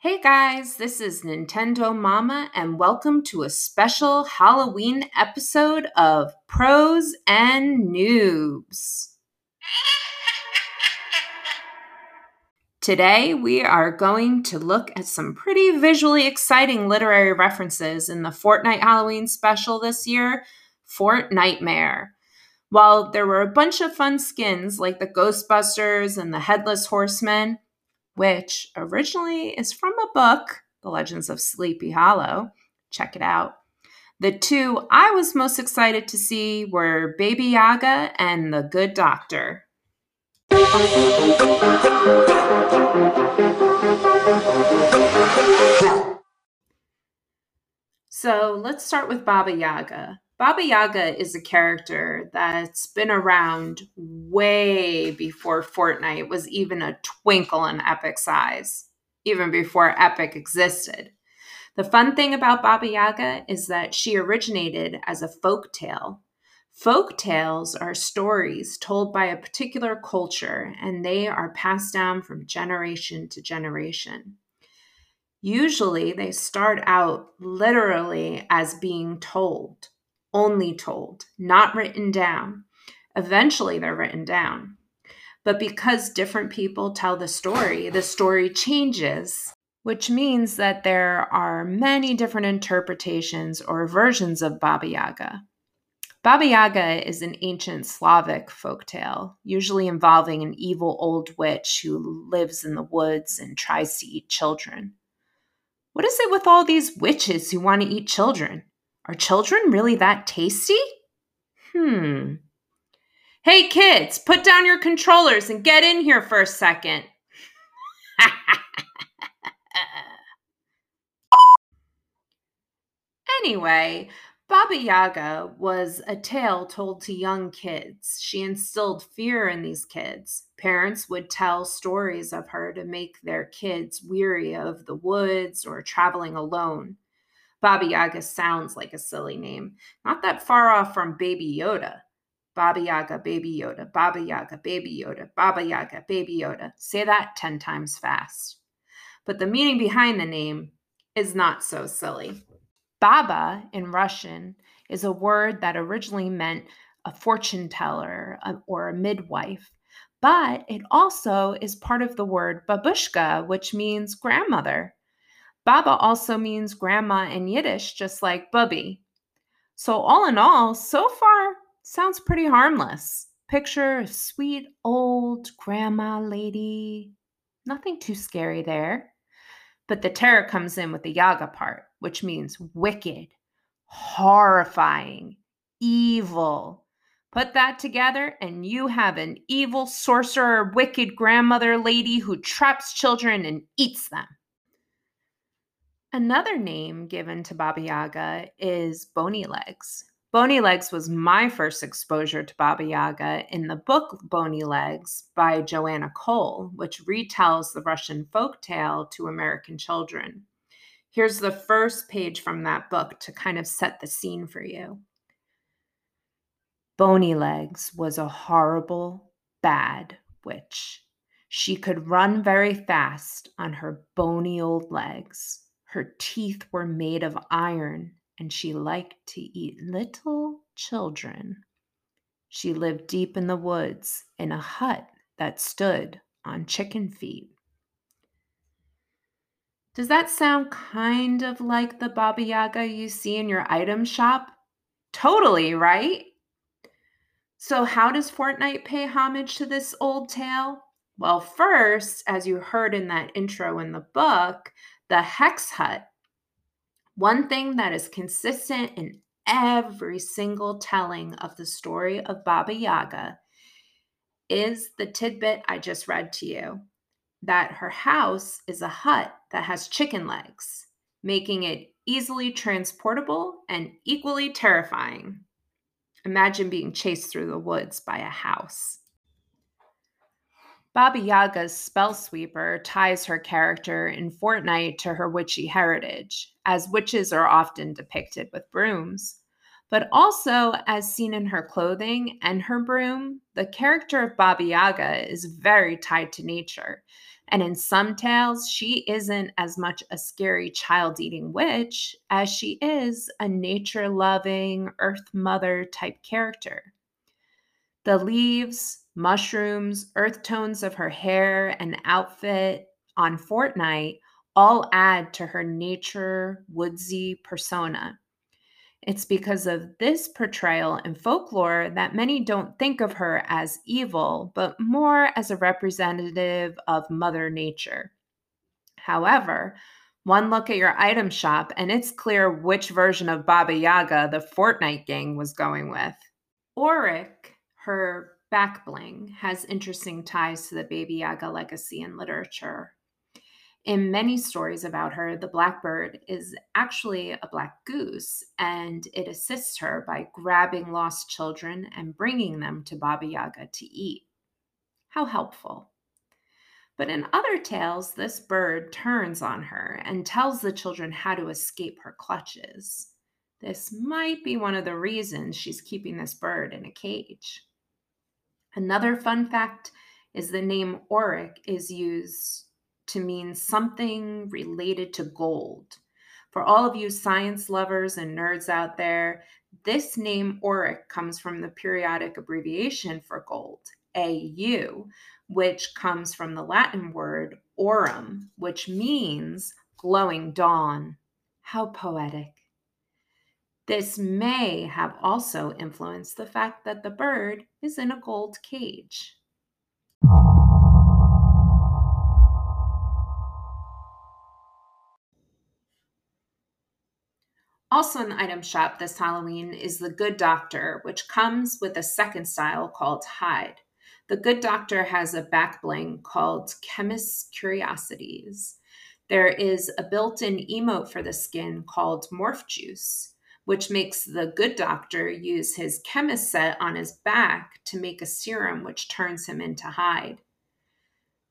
Hey guys, this is Nintendo Mama, and welcome to a special Halloween episode of Pros and Noobs. Today, we are going to look at some pretty visually exciting literary references in the Fortnite Halloween special this year, Fort Nightmare. While there were a bunch of fun skins like the Ghostbusters and the Headless Horseman, which originally is from a book, The Legends of Sleepy Hollow. Check it out. The two I was most excited to see were Baba Yaga and The Good Doctor. So let's start with Baba Yaga. Baba Yaga is a character that's been around way before Fortnite was even a twinkle in Epic's eyes, even before Epic existed. The fun thing about Baba Yaga is that she originated as a folk tale. Folk tales are stories told by a particular culture, and they are passed down from generation to generation. Usually, they start out literally as being told only told, not written down. Eventually, they're written down. But because different people tell the story, the story changes, which means that there are many different interpretations or versions of Baba Yaga. Baba Yaga is an ancient Slavic folktale, usually involving an evil old witch who lives in the woods and tries to eat children. What is it with all these witches who want to eat children? Are children really that tasty? Hmm. Hey kids, put down your controllers and get in here for a second. anyway, Baba Yaga was a tale told to young kids. She instilled fear in these kids. Parents would tell stories of her to make their kids weary of the woods or traveling alone. Baba Yaga sounds like a silly name, not that far off from Baby Yoda. Baba Yaga, Baby Yoda, Baba Yaga, Baby Yoda, Baba Yaga, Baby Yoda. Say that 10 times fast. But the meaning behind the name is not so silly. Baba in Russian is a word that originally meant a fortune teller uh, or a midwife, but it also is part of the word babushka, which means grandmother. Baba also means grandma in Yiddish, just like bubby. So, all in all, so far, sounds pretty harmless. Picture a sweet old grandma lady. Nothing too scary there. But the terror comes in with the Yaga part, which means wicked, horrifying, evil. Put that together, and you have an evil sorcerer, wicked grandmother lady who traps children and eats them. Another name given to Baba Yaga is Bony Legs. Bony Legs was my first exposure to Baba Yaga in the book Bony Legs by Joanna Cole, which retells the Russian folk tale to American children. Here's the first page from that book to kind of set the scene for you. Bony Legs was a horrible, bad witch. She could run very fast on her bony old legs. Her teeth were made of iron, and she liked to eat little children. She lived deep in the woods in a hut that stood on chicken feet. Does that sound kind of like the Baba Yaga you see in your item shop? Totally, right? So, how does Fortnite pay homage to this old tale? Well, first, as you heard in that intro in the book, the Hex Hut. One thing that is consistent in every single telling of the story of Baba Yaga is the tidbit I just read to you that her house is a hut that has chicken legs, making it easily transportable and equally terrifying. Imagine being chased through the woods by a house. Baba Yaga's spell sweeper ties her character in Fortnite to her witchy heritage, as witches are often depicted with brooms. But also, as seen in her clothing and her broom, the character of Baba Yaga is very tied to nature, And in some tales, she isn't as much a scary child eating witch as she is a nature loving, earth mother type character. The leaves, mushrooms, earth tones of her hair and outfit on Fortnite all add to her nature woodsy persona. It's because of this portrayal in folklore that many don't think of her as evil, but more as a representative of Mother Nature. However, one look at your item shop and it's clear which version of Baba Yaga the Fortnite gang was going with. Auric, her back bling, has interesting ties to the Baba Yaga legacy in literature. In many stories about her, the blackbird is actually a black goose, and it assists her by grabbing lost children and bringing them to Baba Yaga to eat. How helpful. But in other tales, this bird turns on her and tells the children how to escape her clutches. This might be one of the reasons she's keeping this bird in a cage. Another fun fact is the name Auric is used to mean something related to gold. For all of you science lovers and nerds out there, this name Auric comes from the periodic abbreviation for gold, AU, which comes from the Latin word aurum, which means glowing dawn. How poetic. This may have also influenced the fact that the bird is in a gold cage. Also in the item shop this Halloween is the Good Doctor, which comes with a second style called Hyde. The Good Doctor has a back bling called Chemist's Curiosities. There is a built in emote for the skin called Morph Juice, which makes the Good Doctor use his chemist set on his back to make a serum which turns him into Hyde.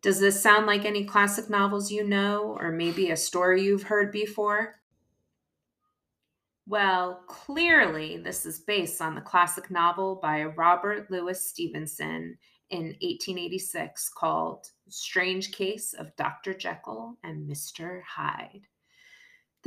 Does this sound like any classic novels you know, or maybe a story you've heard before? Well, clearly, this is based on the classic novel by Robert Louis Stevenson in 1886 called Strange Case of Dr. Jekyll and Mr. Hyde.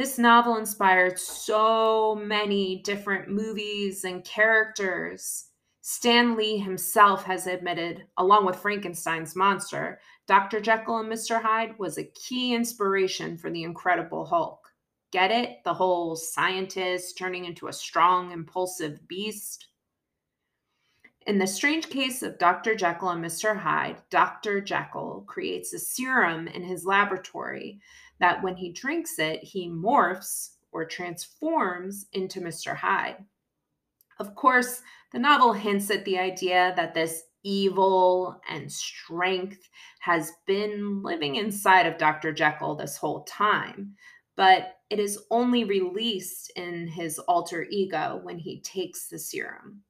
This novel inspired so many different movies and characters. Stan Lee himself has admitted, along with Frankenstein's monster, Dr. Jekyll and Mr. Hyde was a key inspiration for the Incredible Hulk. Get it? The whole scientist turning into a strong, impulsive beast. In the strange case of Dr. Jekyll and Mr. Hyde, Dr. Jekyll creates a serum in his laboratory that when he drinks it, he morphs or transforms into Mr. Hyde. Of course, the novel hints at the idea that this evil and strength has been living inside of Dr. Jekyll this whole time, but it is only released in his alter ego when he takes the serum.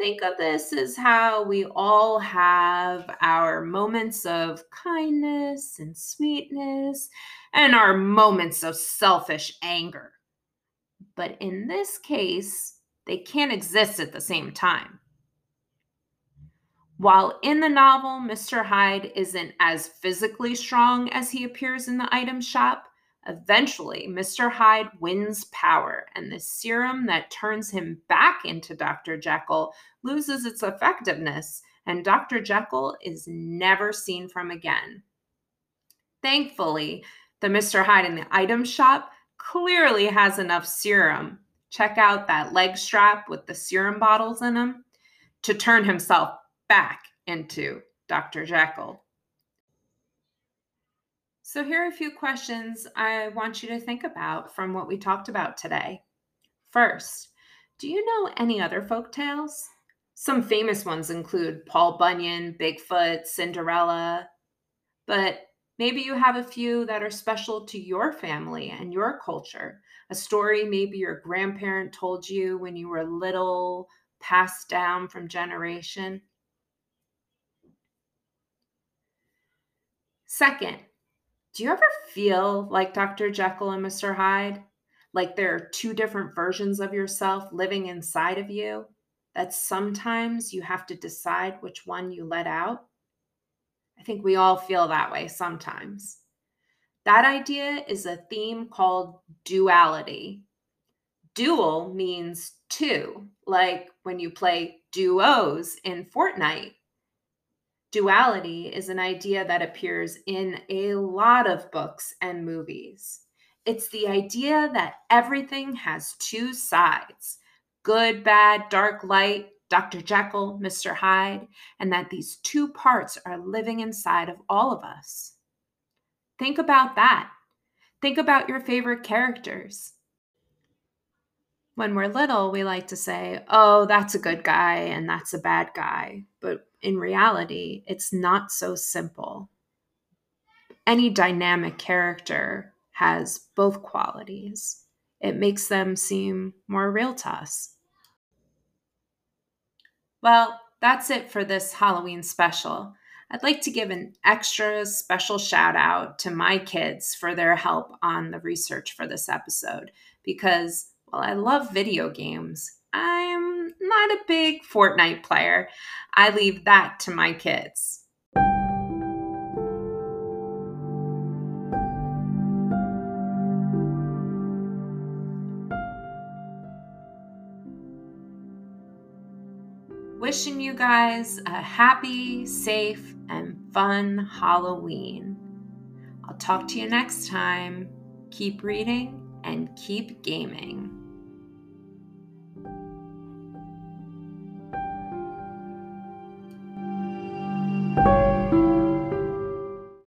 Think of this as how we all have our moments of kindness and sweetness and our moments of selfish anger. But in this case, they can't exist at the same time. While in the novel, Mr. Hyde isn't as physically strong as he appears in the item shop, Eventually, Mr. Hyde wins power, and the serum that turns him back into Dr. Jekyll loses its effectiveness, and Dr. Jekyll is never seen from again. Thankfully, the Mr. Hyde in the item shop clearly has enough serum. Check out that leg strap with the serum bottles in them to turn himself back into Dr. Jekyll. So, here are a few questions I want you to think about from what we talked about today. First, do you know any other folk tales? Some famous ones include Paul Bunyan, Bigfoot, Cinderella, but maybe you have a few that are special to your family and your culture. A story maybe your grandparent told you when you were little, passed down from generation. Second, do you ever feel like Dr. Jekyll and Mr. Hyde? Like there are two different versions of yourself living inside of you? That sometimes you have to decide which one you let out? I think we all feel that way sometimes. That idea is a theme called duality. Dual means two, like when you play duos in Fortnite. Duality is an idea that appears in a lot of books and movies. It's the idea that everything has two sides good, bad, dark, light, Dr. Jekyll, Mr. Hyde, and that these two parts are living inside of all of us. Think about that. Think about your favorite characters. When we're little, we like to say, oh, that's a good guy and that's a bad guy. But in reality, it's not so simple. Any dynamic character has both qualities. It makes them seem more real to us. Well, that's it for this Halloween special. I'd like to give an extra special shout out to my kids for their help on the research for this episode because while I love video games, I'm not a big Fortnite player. I leave that to my kids. wishing you guys a happy, safe, and fun Halloween. I'll talk to you next time. Keep reading and keep gaming.